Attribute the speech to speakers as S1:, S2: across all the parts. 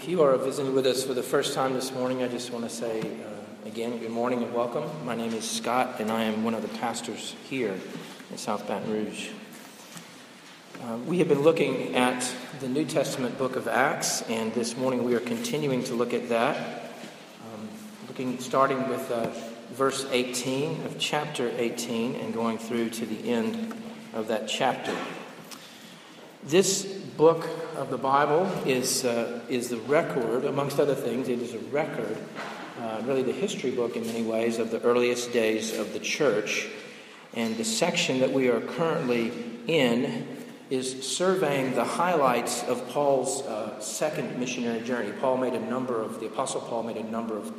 S1: If you are visiting with us for the first time this morning, I just want to say uh, again, good morning and welcome. My name is Scott, and I am one of the pastors here in South Baton Rouge. Uh, we have been looking at the New Testament book of Acts, and this morning we are continuing to look at that. Um, looking, starting with uh, verse 18 of chapter 18 and going through to the end of that chapter. This book of the Bible is, uh, is the record, amongst other things, it is a record, uh, really the history book in many ways, of the earliest days of the church. And the section that we are currently in is surveying the highlights of Paul's uh, second missionary journey. Paul made a number of, the Apostle Paul made a number of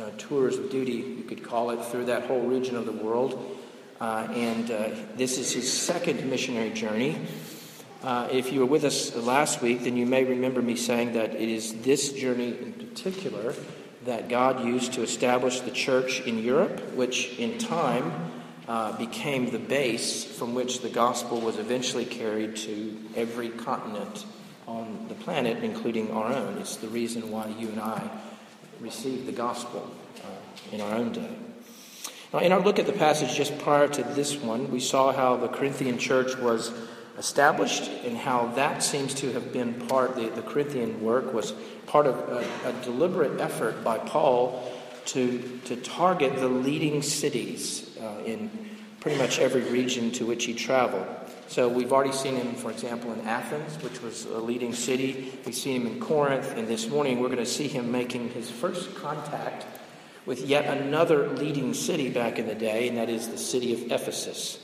S1: uh, tours of duty, you could call it, through that whole region of the world. Uh, and uh, this is his second missionary journey. Uh, if you were with us last week, then you may remember me saying that it is this journey in particular that God used to establish the church in Europe, which in time uh, became the base from which the gospel was eventually carried to every continent on the planet, including our own. It's the reason why you and I received the gospel uh, in our own day. Now, in our look at the passage just prior to this one, we saw how the Corinthian church was established and how that seems to have been part, the, the Corinthian work was part of a, a deliberate effort by Paul to, to target the leading cities uh, in pretty much every region to which he traveled. So we've already seen him, for example, in Athens, which was a leading city. We've seen him in Corinth, and this morning we're going to see him making his first contact with yet another leading city back in the day, and that is the city of Ephesus.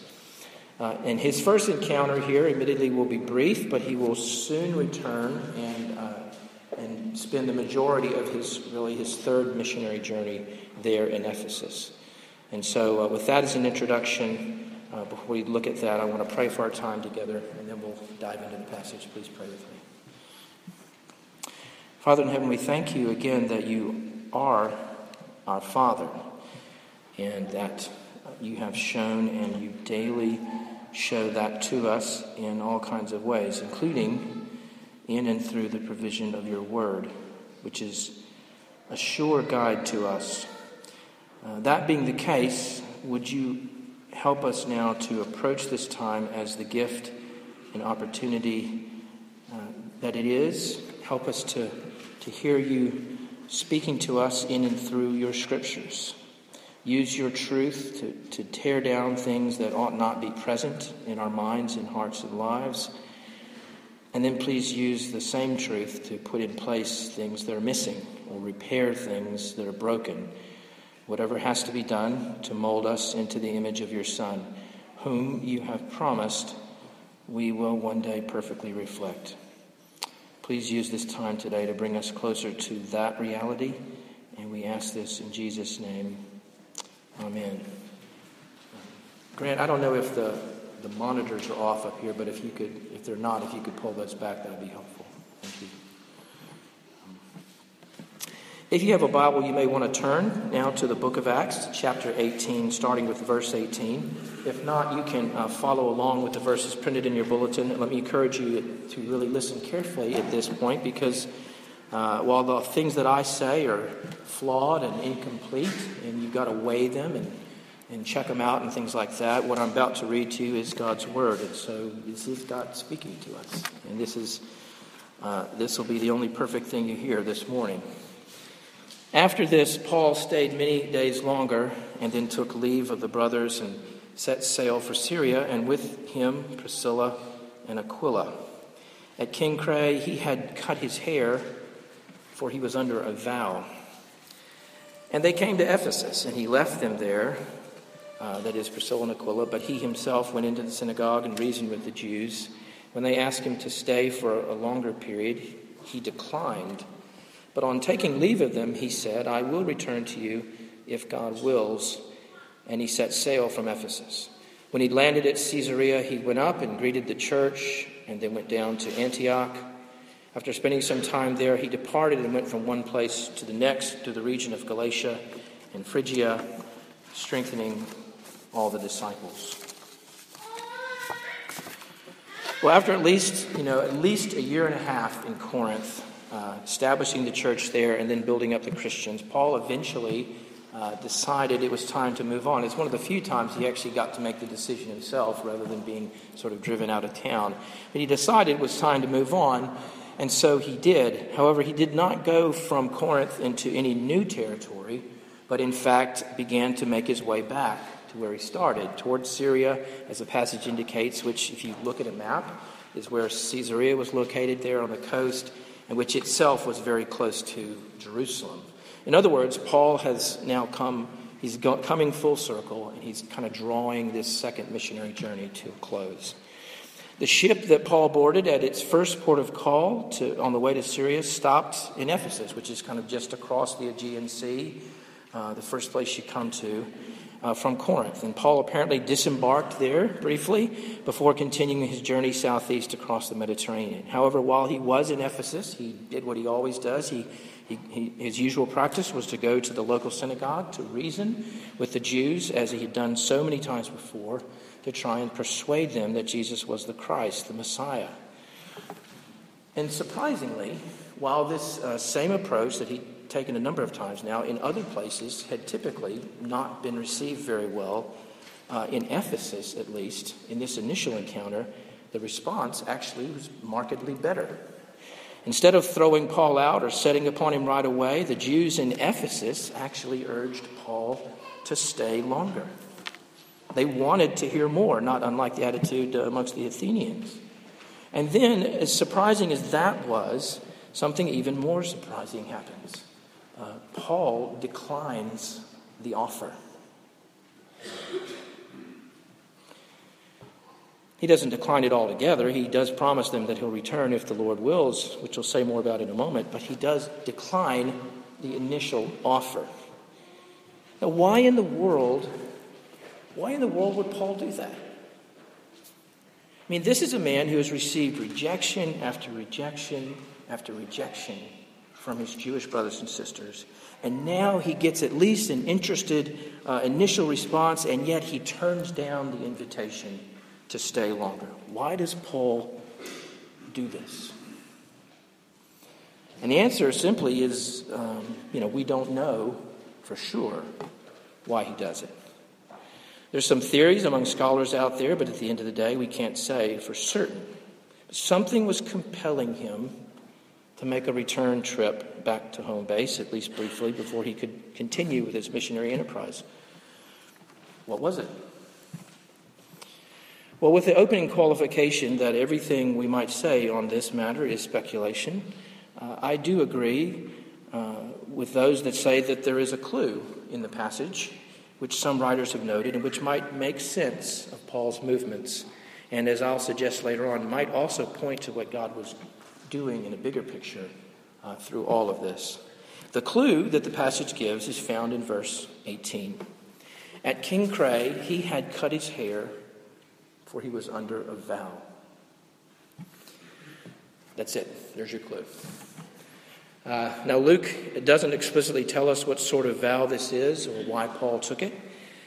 S1: Uh, and his first encounter here, admittedly, will be brief, but he will soon return and, uh, and spend the majority of his, really, his third missionary journey there in Ephesus. And so, uh, with that as an introduction, uh, before we look at that, I want to pray for our time together, and then we'll dive into the passage. Please pray with me. Father in heaven, we thank you again that you are our Father, and that you have shown and you daily show that to us in all kinds of ways, including in and through the provision of your word, which is a sure guide to us. Uh, that being the case, would you help us now to approach this time as the gift and opportunity uh, that it is? Help us to, to hear you speaking to us in and through your scriptures. Use your truth to, to tear down things that ought not be present in our minds and hearts and lives. And then please use the same truth to put in place things that are missing or repair things that are broken. Whatever has to be done to mold us into the image of your Son, whom you have promised we will one day perfectly reflect. Please use this time today to bring us closer to that reality. And we ask this in Jesus' name. Amen. Grant, I don't know if the, the monitors are off up here, but if you could, if they're not, if you could pull those back, that would be helpful. Thank you. If you have a Bible, you may want to turn now to the book of Acts, chapter 18, starting with verse 18. If not, you can uh, follow along with the verses printed in your bulletin. Let me encourage you to really listen carefully at this point because uh, while the things that I say are flawed and incomplete, and you've got to weigh them and, and check them out and things like that, what I'm about to read to you is God's Word. And so this is God speaking to us. And this is uh, this will be the only perfect thing you hear this morning. After this, Paul stayed many days longer and then took leave of the brothers and set sail for Syria, and with him Priscilla and Aquila. At Cenchreae, he had cut his hair for he was under a vow. And they came to Ephesus, and he left them there, uh, that is Priscilla and Aquila, but he himself went into the synagogue and reasoned with the Jews. When they asked him to stay for a longer period, he declined. But on taking leave of them, he said, I will return to you if God wills. And he set sail from Ephesus. When he landed at Caesarea, he went up and greeted the church, and then went down to Antioch. After spending some time there, he departed and went from one place to the next to the region of Galatia and Phrygia, strengthening all the disciples. Well, after at least, you know, at least a year and a half in Corinth, uh, establishing the church there and then building up the Christians. Paul eventually uh, decided it was time to move on. It's one of the few times he actually got to make the decision himself rather than being sort of driven out of town. But he decided it was time to move on, and so he did. However, he did not go from Corinth into any new territory, but in fact began to make his way back to where he started, towards Syria, as the passage indicates, which, if you look at a map, is where Caesarea was located there on the coast, and which itself was very close to Jerusalem. In other words, Paul has now come, he's coming full circle, and he's kind of drawing this second missionary journey to a close. The ship that Paul boarded at its first port of call to, on the way to Syria stopped in Ephesus, which is kind of just across the Aegean Sea, uh, the first place you come to uh, from Corinth. And Paul apparently disembarked there briefly before continuing his journey southeast across the Mediterranean. However, while he was in Ephesus, he did what he always does. He, he, he, his usual practice was to go to the local synagogue to reason with the Jews, as he had done so many times before, to try and persuade them that Jesus was the Christ, the Messiah. And surprisingly, while this uh, same approach that he'd taken a number of times now in other places had typically not been received very well. Uh, in Ephesus, at least, in this initial encounter, the response actually was markedly better. Instead of throwing Paul out or setting upon him right away, the Jews in Ephesus actually urged Paul to stay longer. They wanted to hear more, not unlike the attitude amongst the Athenians. And then, as surprising as that was, something even more surprising happens uh, Paul declines the offer. He doesn't decline it altogether. He does promise them that he'll return if the Lord wills, which we'll say more about in a moment, but he does decline the initial offer. Now, why in the world, why in the world would Paul do that? I mean, this is a man who has received rejection after rejection after rejection from his Jewish brothers and sisters. And now he gets at least an interested uh, initial response, and yet he turns down the invitation to stay longer. Why does Paul do this? And the answer simply is um, you know, we don't know for sure why he does it. There's some theories among scholars out there, but at the end of the day, we can't say for certain. Something was compelling him to make a return trip back to home base, at least briefly, before he could continue with his missionary enterprise. What was it? Well, with the opening qualification that everything we might say on this matter is speculation, uh, I do agree uh, with those that say that there is a clue in the passage, which some writers have noted, and which might make sense of Paul's movements. And as I'll suggest later on, might also point to what God was doing in a bigger picture uh, through all of this. The clue that the passage gives is found in verse 18. At Cenchreae, he had cut his hair, for he was under a vow. That's it. There's your clue. Uh, now, Luke doesn't explicitly tell us what sort of vow this is or why Paul took it,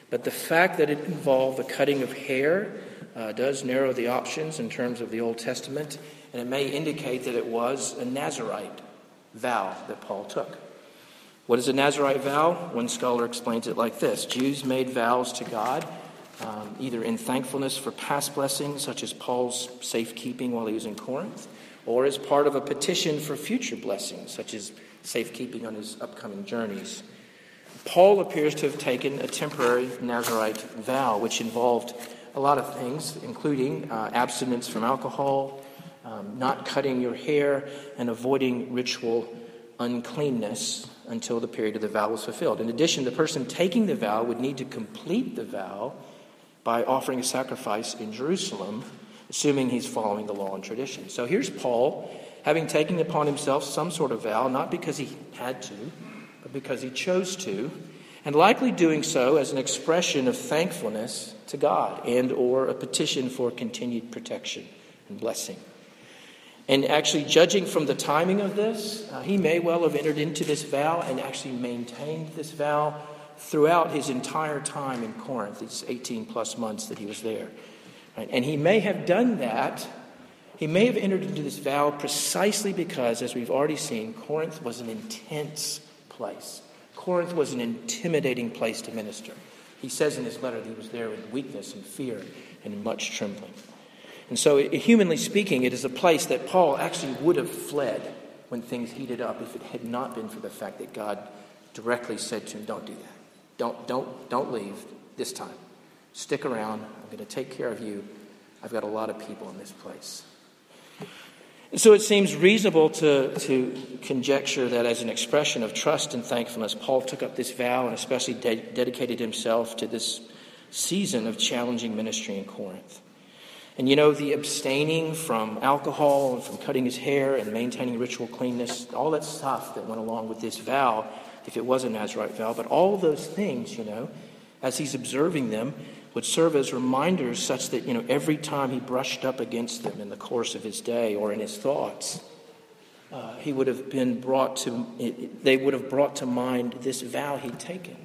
S1: but the fact that it involved the cutting of hair uh, does narrow the options in terms of the Old Testament and it may indicate that it was a Nazarite vow that Paul took. What is a Nazarite vow? One scholar explains it like this Jews made vows to God, um, either in thankfulness for past blessings, such as Paul's safekeeping while he was in Corinth, or as part of a petition for future blessings, such as safekeeping on his upcoming journeys. Paul appears to have taken a temporary Nazarite vow, which involved a lot of things, including uh, abstinence from alcohol, um, not cutting your hair, and avoiding ritual uncleanness until the period of the vow was fulfilled. In addition, the person taking the vow would need to complete the vow by offering a sacrifice in Jerusalem, assuming he's following the law and tradition. So here's Paul having taken upon himself some sort of vow, not because he had to, but because he chose to, and likely doing so as an expression of thankfulness to God and or a petition for continued protection and blessing. And actually, judging from the timing of this, uh, he may well have entered into this vow and actually maintained this vow throughout his entire time in Corinth, these 18 plus months that he was there. Right? And he may have done that He may have entered into this vow precisely because, as we've already seen, Corinth was an intense place. Corinth was an intimidating place to minister. He says in his letter that he was there in weakness and fear and much trembling. And so, humanly speaking, it is a place that Paul actually would have fled when things heated up if it had not been for the fact that God directly said to him, Don't do that. Don't, don't, don't leave this time. Stick around. I'm going to take care of you. I've got a lot of people in this place. And so it seems reasonable to, to conjecture that as an expression of trust and thankfulness, Paul took up this vow and especially de- dedicated himself to this season of challenging ministry in Corinth. And you know, the abstaining from alcohol and from cutting his hair and maintaining ritual cleanness, all that stuff that went along with this vow, if it was a Nazarite vow, but all those things, you know, as he's observing them, would serve as reminders such that, you know, every time he brushed up against them in the course of his day or in his thoughts, uh, he would have been brought to, they would have brought to mind this vow he'd taken.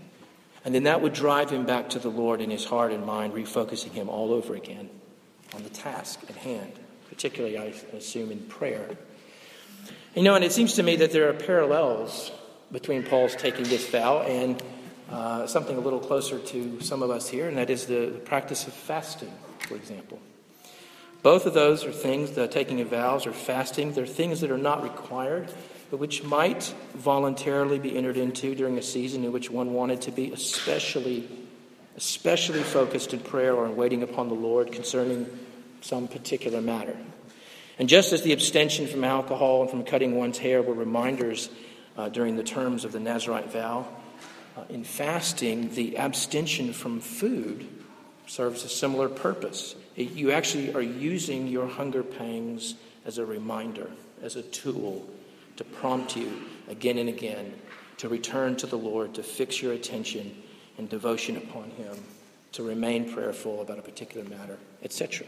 S1: And then that would drive him back to the Lord in his heart and mind, refocusing him all over again on the task at hand, particularly, I assume, in prayer. You know, and it seems to me that there are parallels between Paul's taking this vow and uh, something a little closer to some of us here, and that is the, the practice of fasting, for example. Both of those are things, the taking of vows or fasting, they're things that are not required, but which might voluntarily be entered into during a season in which one wanted to be especially, especially focused in prayer or in waiting upon the Lord concerning some particular matter. And just as the abstention from alcohol and from cutting one's hair were reminders uh, during the terms of the Nazarite vow, uh, in fasting, the abstention from food serves a similar purpose. It, you actually are using your hunger pangs as a reminder, as a tool to prompt you again and again to return to the Lord, to fix your attention and devotion upon Him, to remain prayerful about a particular matter, etc.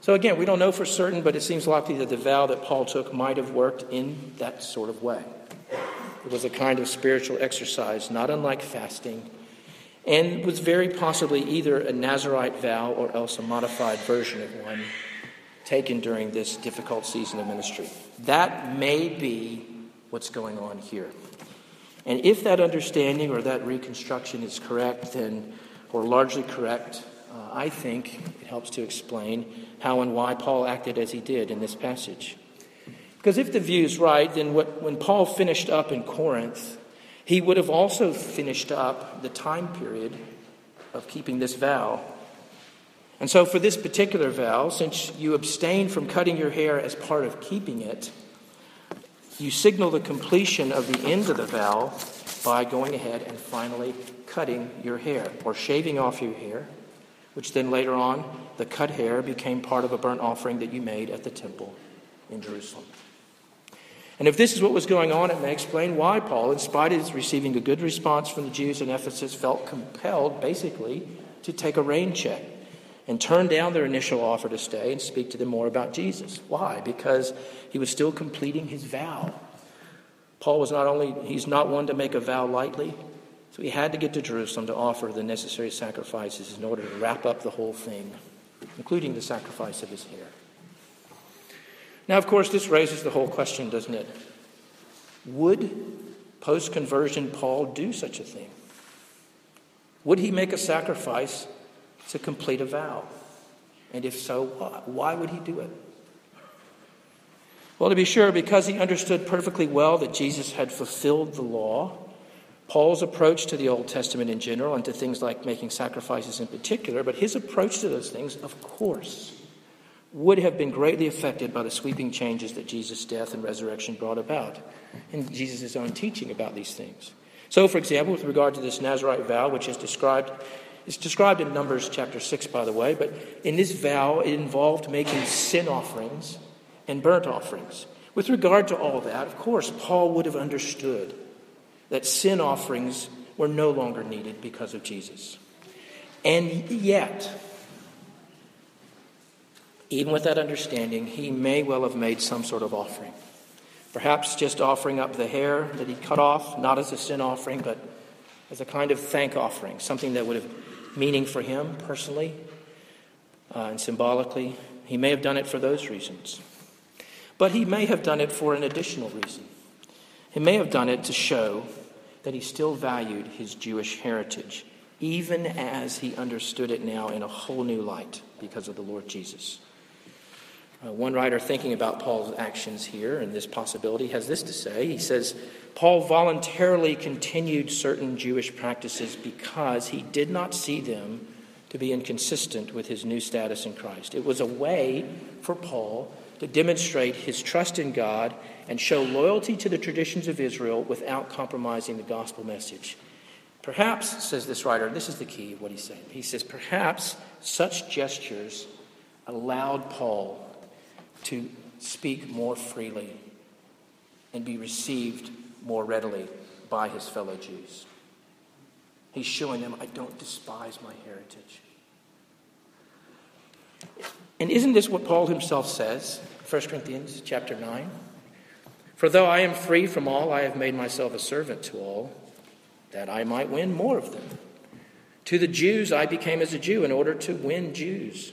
S1: So, again, we don't know for certain, but it seems likely that the vow that Paul took might have worked in that sort of way. It was a kind of spiritual exercise, not unlike fasting, and was very possibly either a Nazarite vow or else a modified version of one taken during this difficult season of ministry. That may be what's going on here. And if that understanding or that reconstruction is correct, then, or largely correct, uh, I think it helps to explain how and why Paul acted as he did in this passage. Because if the view is right, then what, when Paul finished up in Corinth, he would have also finished up the time period of keeping this vow. And so, for this particular vow, since you abstain from cutting your hair as part of keeping it, you signal the completion of the end of the vow by going ahead and finally cutting your hair or shaving off your hair, which then later on, the cut hair became part of a burnt offering that you made at the temple in Jerusalem. And if this is what was going on, it may explain why Paul, in spite of receiving a good response from the Jews in Ephesus, felt compelled, basically, to take a rain check and turn down their initial offer to stay and speak to them more about Jesus. Why? Because he was still completing his vow. Paul was not only, he's not one to make a vow lightly, so he had to get to Jerusalem to offer the necessary sacrifices in order to wrap up the whole thing, including the sacrifice of his hair. Now, of course, this raises the whole question, doesn't it? Would post conversion Paul do such a thing? Would he make a sacrifice to complete a vow? And if so, why? Why would he do it? Well, to be sure, because he understood perfectly well that Jesus had fulfilled the law, Paul's approach to the Old Testament in general and to things like making sacrifices in particular, but his approach to those things, of course, would have been greatly affected by the sweeping changes that Jesus' death and resurrection brought about in Jesus' own teaching about these things. So, for example, with regard to this Nazarite vow, which is described, it's described in Numbers chapter 6, by the way, but in this vow, it involved making sin offerings and burnt offerings. With regard to all that, of course, Paul would have understood that sin offerings were no longer needed because of Jesus. And yet, even with that understanding, he may well have made some sort of offering. Perhaps just offering up the hair that he cut off, not as a sin offering, but as a kind of thank offering, something that would have meaning for him personally uh, and symbolically, He may have done it for those reasons. But he may have done it for an additional reason. He may have done it to show that he still valued his Jewish heritage, even as he understood it now in a whole new light because of the Lord Jesus. Uh, one writer thinking about Paul's actions here and this possibility has this to say. He says, Paul voluntarily continued certain Jewish practices because he did not see them to be inconsistent with his new status in Christ. It was a way for Paul to demonstrate his trust in God and show loyalty to the traditions of Israel without compromising the gospel message. Perhaps, says this writer, this is the key of what he's saying. He says, perhaps such gestures allowed Paul to speak more freely and be received more readily by his fellow Jews. He's showing them, I don't despise my heritage. And isn't this what Paul himself says, 1 Corinthians chapter 9? For though I am free from all, I have made myself a servant to all, that I might win more of them. To the Jews I became as a Jew in order to win Jews.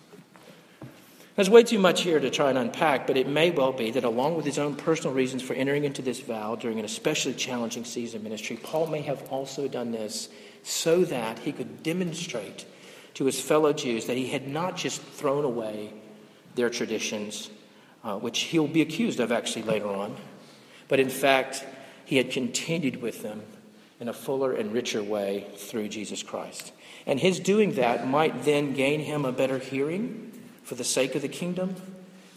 S1: There's way too much here to try and unpack, but it may well be that along with his own personal reasons for entering into this vow during an especially challenging season of ministry, Paul may have also done this so that he could demonstrate to his fellow Jews that he had not just thrown away their traditions, uh, which he'll be accused of actually later on, but in fact, he had continued with them in a fuller and richer way through Jesus Christ. And his doing that might then gain him a better hearing for the sake of the kingdom,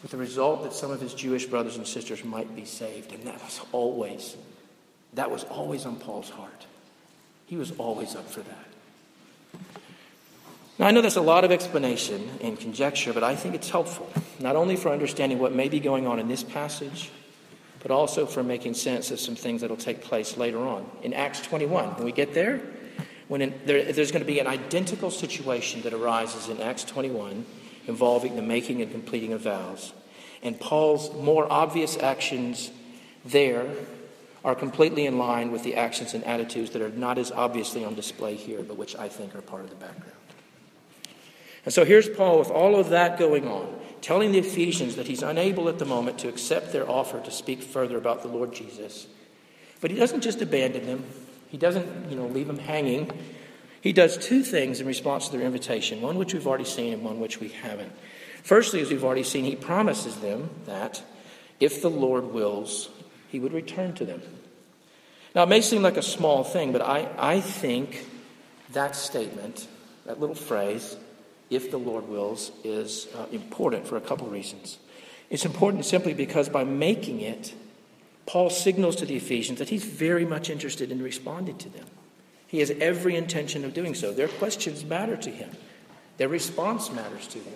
S1: with the result that some of his Jewish brothers and sisters might be saved. And that was always, that was always on Paul's heart. He was always up for that. Now, I know there's a lot of explanation and conjecture, but I think it's helpful, not only for understanding what may be going on in this passage, but also for making sense of some things that will take place later on. In Acts 21, when we get there, when in, there, there's going to be an identical situation that arises in Acts 21 involving the making and completing of vows. And Paul's more obvious actions there are completely in line with the actions and attitudes that are not as obviously on display here, but which I think are part of the background. And so here's Paul with all of that going on, telling the Ephesians that he's unable at the moment to accept their offer to speak further about the Lord Jesus. But he doesn't just abandon them. He doesn't, you know, leave them hanging. He does two things in response to their invitation, one which we've already seen and one which we haven't. Firstly, as we've already seen, he promises them that if the Lord wills, he would return to them. Now, it may seem like a small thing, but I, I think that statement, that little phrase, if the Lord wills, is uh, important for a couple reasons. It's important simply because by making it, Paul signals to the Ephesians that he's very much interested in responding to them. He has every intention of doing so. Their questions matter to him, their response matters to him.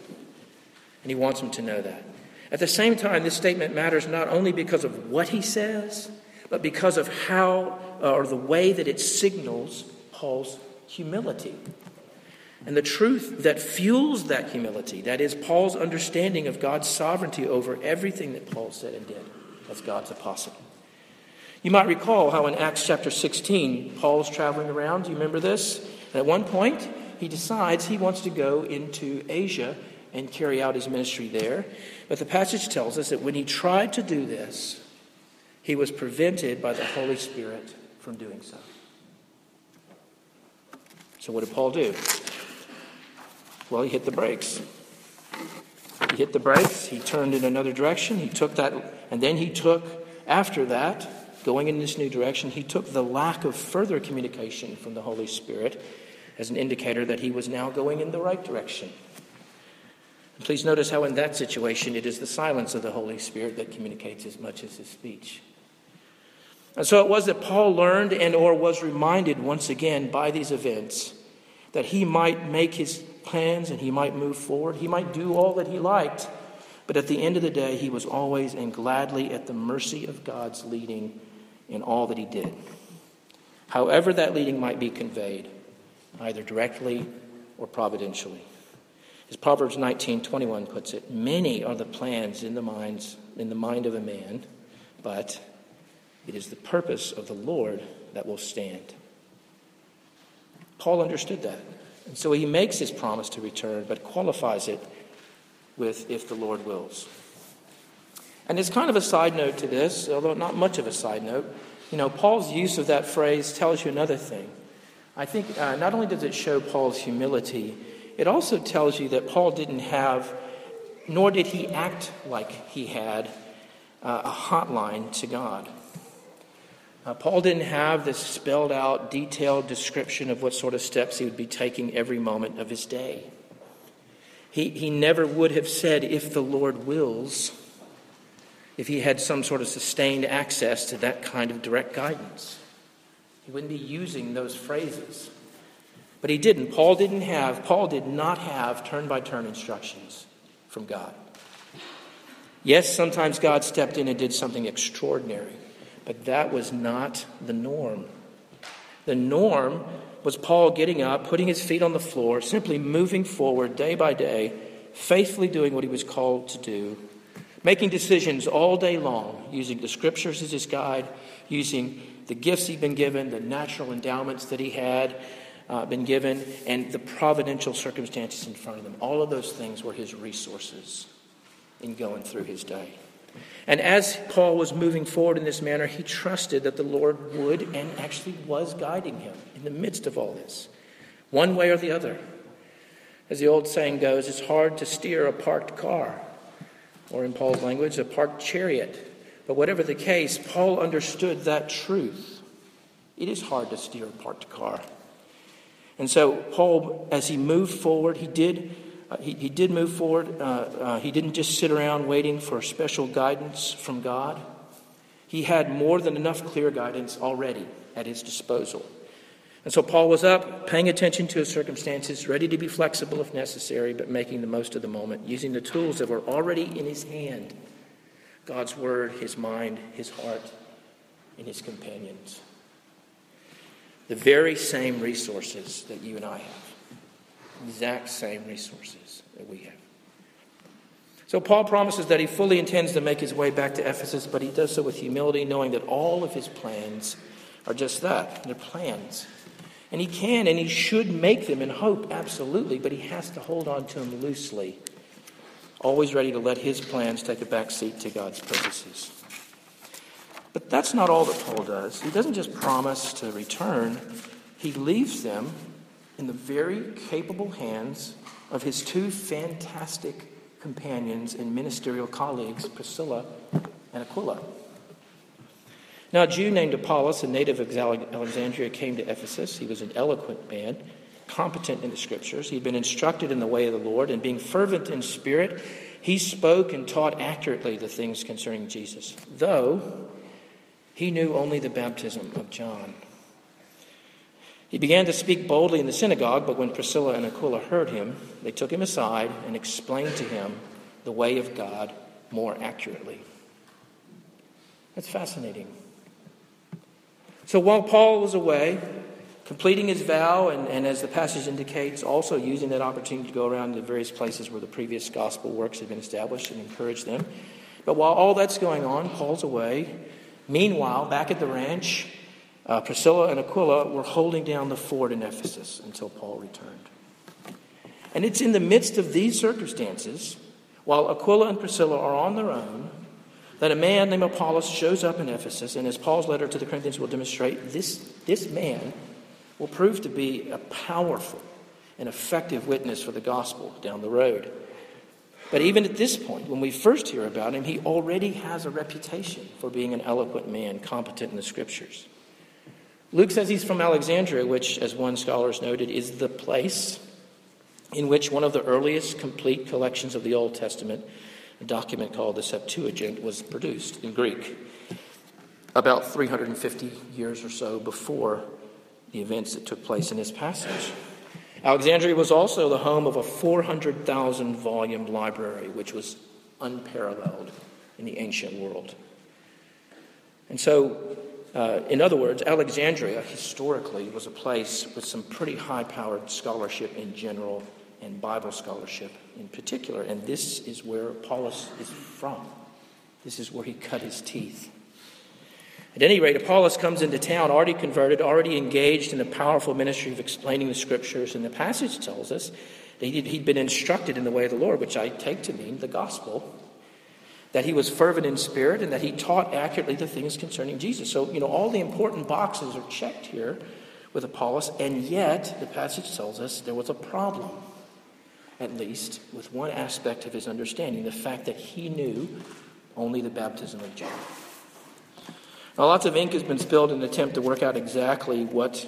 S1: And he wants them to know that. At the same time, this statement matters not only because of what he says, but because of how uh, or the way that it signals Paul's humility. And the truth that fuels that humility, that is, Paul's understanding of God's sovereignty over everything that Paul said and did as God's apostle. You might recall how in Acts chapter 16, Paul's traveling around. Do you remember this? And at one point, he decides he wants to go into Asia and carry out his ministry there. But the passage tells us that when he tried to do this, he was prevented by the Holy Spirit from doing so. So, what did Paul do? Well, he hit the brakes. He hit the brakes, he turned in another direction, he took that, and then he took, after that, going in this new direction, he took the lack of further communication from the Holy Spirit as an indicator that he was now going in the right direction. And please notice how, in that situation, it is the silence of the Holy Spirit that communicates as much as his speech. And so it was that Paul learned and or was reminded once again by these events that he might make his plans and he might move forward. He might do all that he liked. But at the end of the day, he was always and gladly at the mercy of God's leading in all that he did. However, that leading might be conveyed, either directly or providentially. As Proverbs 19:21 puts it, many are the plans in the minds in the mind of a man, but it is the purpose of the Lord that will stand. Paul understood that. And so he makes his promise to return, but qualifies it with if the Lord wills. And it's kind of a side note to this, although not much of a side note. You know, Paul's use of that phrase tells you another thing. I think uh, not only does it show Paul's humility, it also tells you that Paul didn't have, nor did he act like he had, uh, a hotline to God. Uh, Paul didn't have this spelled out, detailed description of what sort of steps he would be taking every moment of his day. He, he never would have said, if the Lord wills, if he had some sort of sustained access to that kind of direct guidance. He wouldn't be using those phrases. But he didn't. Paul didn't have, Paul did not have turn by turn instructions from God. Yes, sometimes God stepped in and did something extraordinary. But that was not the norm. The norm was Paul getting up, putting his feet on the floor, simply moving forward day by day, faithfully doing what he was called to do, making decisions all day long, using the scriptures as his guide, using the gifts he'd been given, the natural endowments that he had uh, been given, and the providential circumstances in front of them. All of those things were his resources in going through his day. And as Paul was moving forward in this manner, he trusted that the Lord would and actually was guiding him in the midst of all this, one way or the other. As the old saying goes, it's hard to steer a parked car, or in Paul's language, a parked chariot. But whatever the case, Paul understood that truth. It is hard to steer a parked car. And so, Paul, as he moved forward, he did uh, he, he did move forward. Uh, uh, he didn't just sit around waiting for special guidance from God. He had more than enough clear guidance already at his disposal. And so Paul was up, paying attention to his circumstances, ready to be flexible if necessary, but making the most of the moment, using the tools that were already in his hand God's word, his mind, his heart, and his companions. The very same resources that you and I have exact same resources that we have. So Paul promises that he fully intends to make his way back to Ephesus, but he does so with humility, knowing that all of his plans are just that they're plans. And he can and he should make them in hope, absolutely, but he has to hold on to them loosely, always ready to let his plans take a back seat to God's purposes. But that's not all that Paul does. He doesn't just promise to return, he leaves them in the very capable hands of his two fantastic companions and ministerial colleagues, Priscilla and Aquila. Now, a Jew named Apollos, a native of Alexandria, came to Ephesus. He was an eloquent man, competent in the scriptures. He'd been instructed in the way of the Lord, and being fervent in spirit, he spoke and taught accurately the things concerning Jesus, though he knew only the baptism of John. He began to speak boldly in the synagogue, but when Priscilla and Aquila heard him, they took him aside and explained to him the way of God more accurately. That's fascinating. So while Paul was away, completing his vow, and, and, as the passage indicates, also using that opportunity to go around to various places where the previous gospel works had been established and encourage them. But while all that's going on, Paul's away. Meanwhile, back at the ranch, uh, Priscilla and Aquila were holding down the fort in Ephesus until Paul returned. And it's in the midst of these circumstances, while Aquila and Priscilla are on their own, that a man named Apollos shows up in Ephesus. And as Paul's letter to the Corinthians will demonstrate, this, this man will prove to be a powerful and effective witness for the gospel down the road. But even at this point, when we first hear about him, he already has a reputation for being an eloquent man, competent in the scriptures. Luke says he's from Alexandria, which, as one scholar has noted, is the place in which one of the earliest complete collections of the Old Testament, a document called the Septuagint, was produced in Greek, about 350 years or so before the events that took place in this passage. Alexandria was also the home of a 400,000 volume library, which was unparalleled in the ancient world. And so, uh, in other words, Alexandria historically was a place with some pretty high powered scholarship in general and Bible scholarship in particular. And this is where Apollos is from. This is where he cut his teeth. At any rate, Apollos comes into town already converted, already engaged in a powerful ministry of explaining the scriptures. And the passage tells us that he'd been instructed in the way of the Lord, which I take to mean the gospel that he was fervent in spirit and that he taught accurately the things concerning Jesus. So, you know, all the important boxes are checked here with Apollos, and yet the passage tells us there was a problem, at least, with one aspect of his understanding the fact that he knew only the baptism of John. Now, lots of ink has been spilled in an attempt to work out exactly what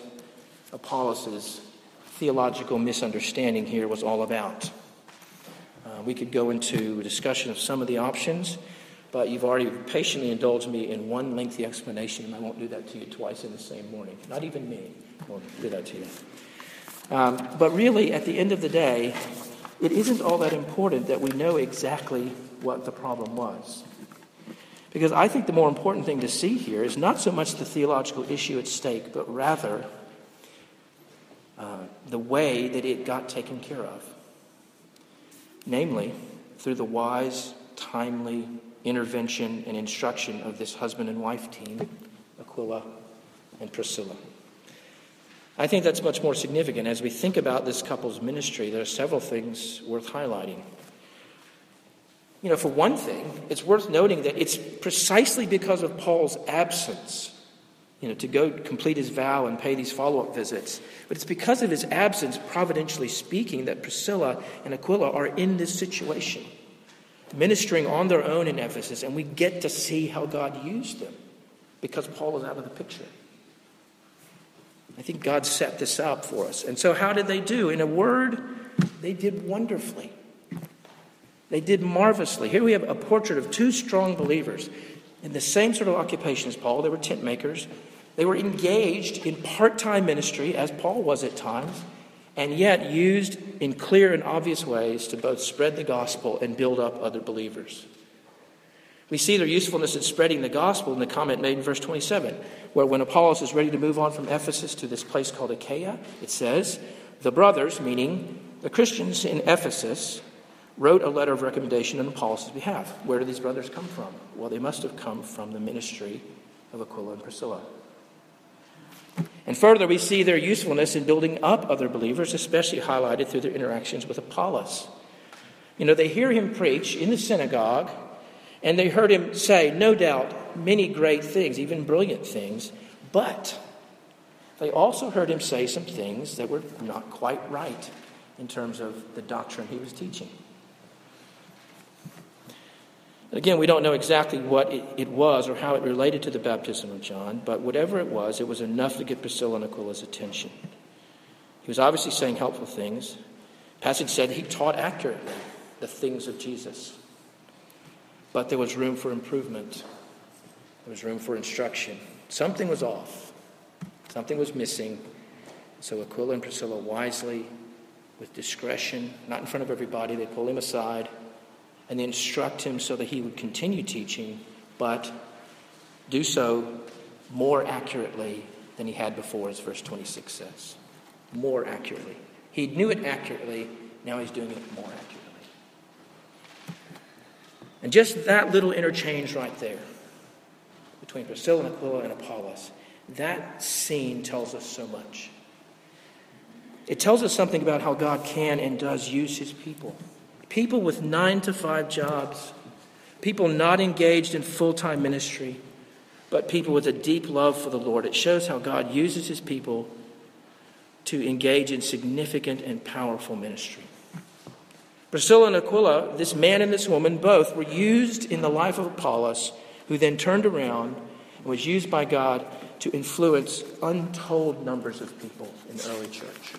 S1: Apollos' theological misunderstanding here was all about. Uh, we could go into a discussion of some of the options, but you've already patiently indulged me in one lengthy explanation, and I won't do that to you twice in the same morning. Not even me will do that to you. Um, but really, at the end of the day, it isn't all that important that we know exactly what the problem was. Because I think the more important thing to see here is not so much the theological issue at stake, but rather uh, the way that it got taken care of namely, through the wise, timely intervention and instruction of this husband and wife team, Aquila and Priscilla. I think that's much more significant. As we think about this couple's ministry, there are several things worth highlighting. You know, for one thing, it's worth noting that it's precisely because of Paul's absence you know, to go complete his vow and pay these follow up visits. But it's because of his absence, providentially speaking, that Priscilla and Aquila are in this situation, ministering on their own in Ephesus, and we get to see how God used them because Paul is out of the picture. I think God set this up for us. And so, how did they do? In a word, they did wonderfully. They did marvelously. Here we have a portrait of two strong believers in the same sort of occupation as Paul. They were tent makers. They were engaged in part time ministry, as Paul was at times, and yet used in clear and obvious ways to both spread the gospel and build up other believers. We see their usefulness in spreading the gospel in the comment made in verse 27, where when Apollos is ready to move on from Ephesus to this place called Achaia, it says, The brothers, meaning the Christians in Ephesus, wrote a letter of recommendation on Apollos' behalf. Where do these brothers come from? Well, they must have come from the ministry of Aquila and Priscilla. And further, we see their usefulness in building up other believers, especially highlighted through their interactions with Apollos. You know, they hear him preach in the synagogue, and they heard him say, no doubt, many great things, even brilliant things, but they also heard him say some things that were not quite right in terms of the doctrine he was teaching. Again, we don't know exactly what it, it, was or how it related to the baptism of John, but whatever it was, it was enough to get Priscilla and Aquila's attention. He was obviously saying helpful things. Passage said he taught accurately the things of Jesus. But there was room for improvement. There was room for instruction. Something was off. Something was missing. So Aquila and Priscilla wisely, with discretion, not in front of everybody, they pull him aside and they instruct him so that he would continue teaching, but do so more accurately than he had before, as verse 26 says. More accurately. He knew it accurately, now he's doing it more accurately. And just that little interchange right there between Priscilla and Aquila and Apollos, that scene tells us so much. It tells us something about how God can and does use his people. People with nine to five jobs, people not engaged in full time ministry, but people with a deep love for the Lord. It shows how God uses his people to engage in significant and powerful ministry. Priscilla and Aquila, this man and this woman, both were used in the life of Apollos, who then turned around and was used by God to influence untold numbers of people in the early church.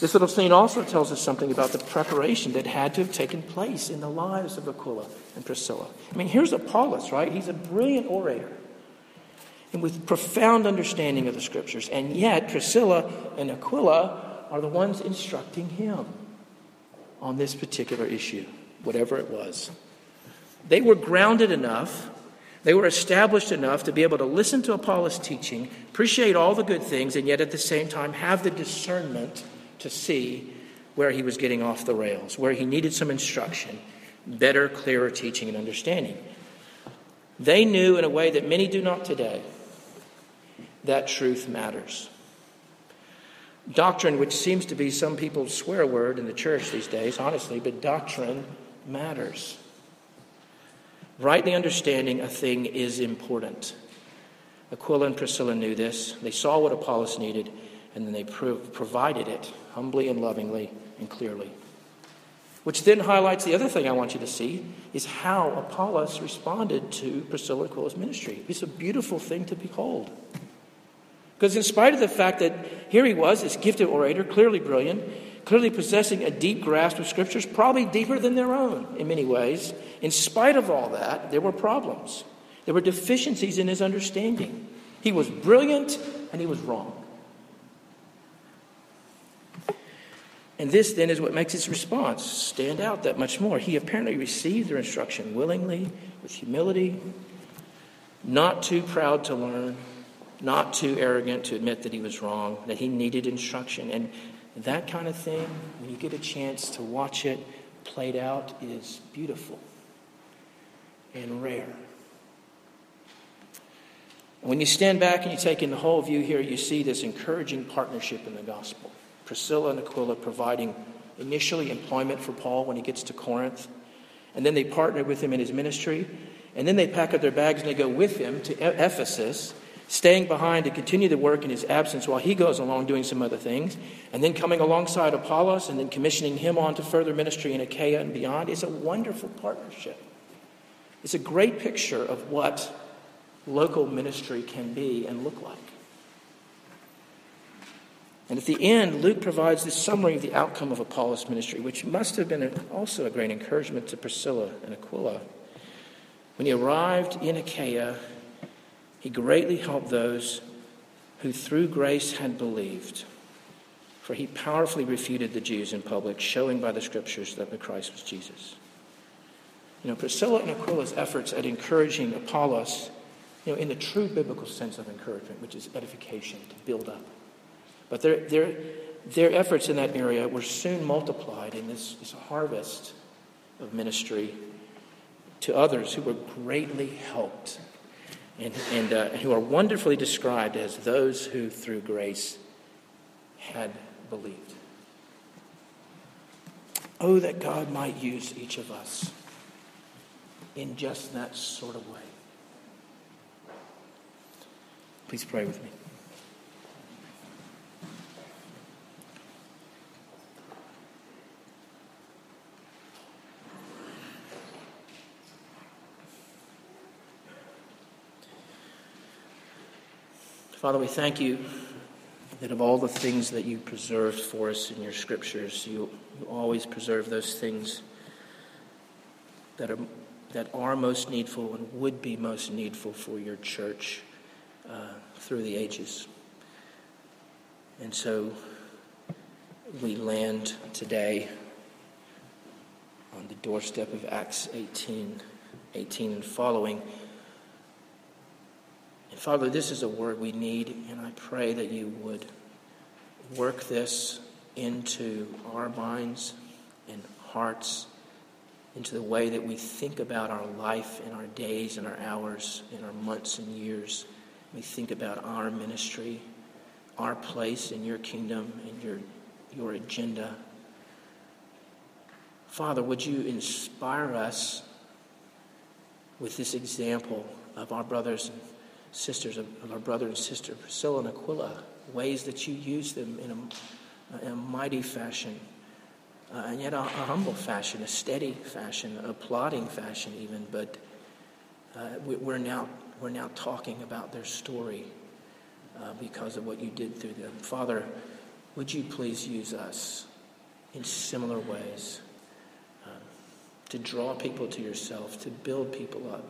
S1: This little scene also tells us something about the preparation that had to have taken place in the lives of Aquila and Priscilla. I mean, here's Apollos, right? He's a brilliant orator and with profound understanding of the scriptures. And yet, Priscilla and Aquila are the ones instructing him on this particular issue. whatever it was. They were grounded enough, they were established enough to be able to listen to Apollos' teaching, appreciate all the good things, and yet at the same time have the discernment to see where he was getting off the rails, where he needed some instruction, better, clearer teaching and understanding. They knew in a way that many do not today that truth matters. Doctrine, which seems to be some people's swear word in the church these days, honestly, but doctrine matters. Rightly understanding a thing is important. Aquila and Priscilla knew this. They saw what Apollos needed, and then they provided it humbly and lovingly and clearly. Which then highlights the other thing I want you to see is how Apollos responded to Priscilla Aquila's ministry. It's a beautiful thing to behold. Because, in spite of the fact that here he was, this gifted orator, clearly brilliant, clearly possessing a deep grasp of scriptures, probably deeper than their own in many ways, in spite of all that, there were problems. There were deficiencies in his understanding. He was brilliant and he was wrong. And this then is what makes his response stand out that much more. He apparently received their instruction willingly, with humility, not too proud to learn, not too arrogant to admit that he was wrong, that he needed instruction. And that kind of thing, when you get a chance to watch it played out, is beautiful and rare. When you stand back and you take in the whole view here, you see this encouraging partnership in the gospel. Priscilla and Aquila providing initially employment for Paul when he gets to Corinth, and then they partner with him in his ministry, and then they pack up their bags and they go with him to Ephesus staying behind to continue the work in his absence while he goes along doing some other things, and then coming alongside Apollos and then commissioning him on to further ministry in Achaia and beyond is a wonderful partnership. It's a great picture of what local ministry can be and look like. And at the end, Luke provides this summary of the outcome of Apollos' ministry, which must have been also a great encouragement to Priscilla and Aquila. When he arrived in Achaia, he greatly helped those who through grace had believed, for he powerfully refuted the Jews in public, showing by the scriptures that the Christ was Jesus. You know, Priscilla and Aquila's efforts at encouraging Apollos, you know, in the true biblical sense of encouragement, which is edification, to build up. But their, their, their efforts in that area were soon multiplied in this, this harvest of ministry to others who were greatly helped and, and uh, who are wonderfully described as those who, through grace, had believed. Oh, that God might use each of us in just that sort of way. Please pray with me. Father, we thank you that of all the things that you preserved for us in your scriptures, you, you always preserve those things that are, that are most needful and would be most needful for your church uh, through the ages. And so we land today on the doorstep of Acts 18, 18 and following. Father, this is a word we need, and I pray that you would work this into our minds and hearts, into the way that we think about our life and our days and our hours and our months and years. We think about our ministry, our place in your kingdom and your, your agenda. Father, would you inspire us with this example of our brothers and sisters of, our brother and sister, Priscilla and Aquila, ways that you use them in a, in a mighty fashion, uh, and yet a, a, humble fashion, a steady fashion, a plodding fashion, even. But uh, we, are now we're now talking about their story uh, because of what you did through them. Father, would you please use us in similar ways uh, to draw people to yourself, to build people up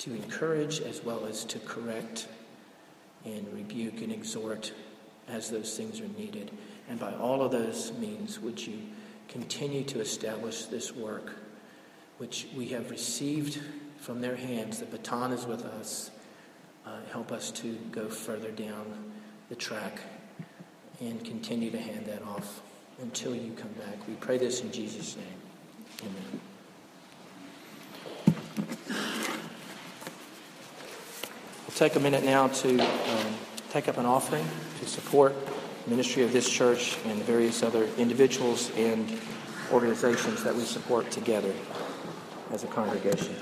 S1: to encourage as well as to correct and rebuke and exhort as those things are needed. And by all of those means, would you continue to establish this work which we have received from their hands. The baton is with us. Uh, help us to go further down the track and continue to hand that off until you come back. We pray this in Jesus' name. Amen. Take a minute now to um, take up an offering to support ministry of this church and various other individuals and organizations that we support together as a congregation.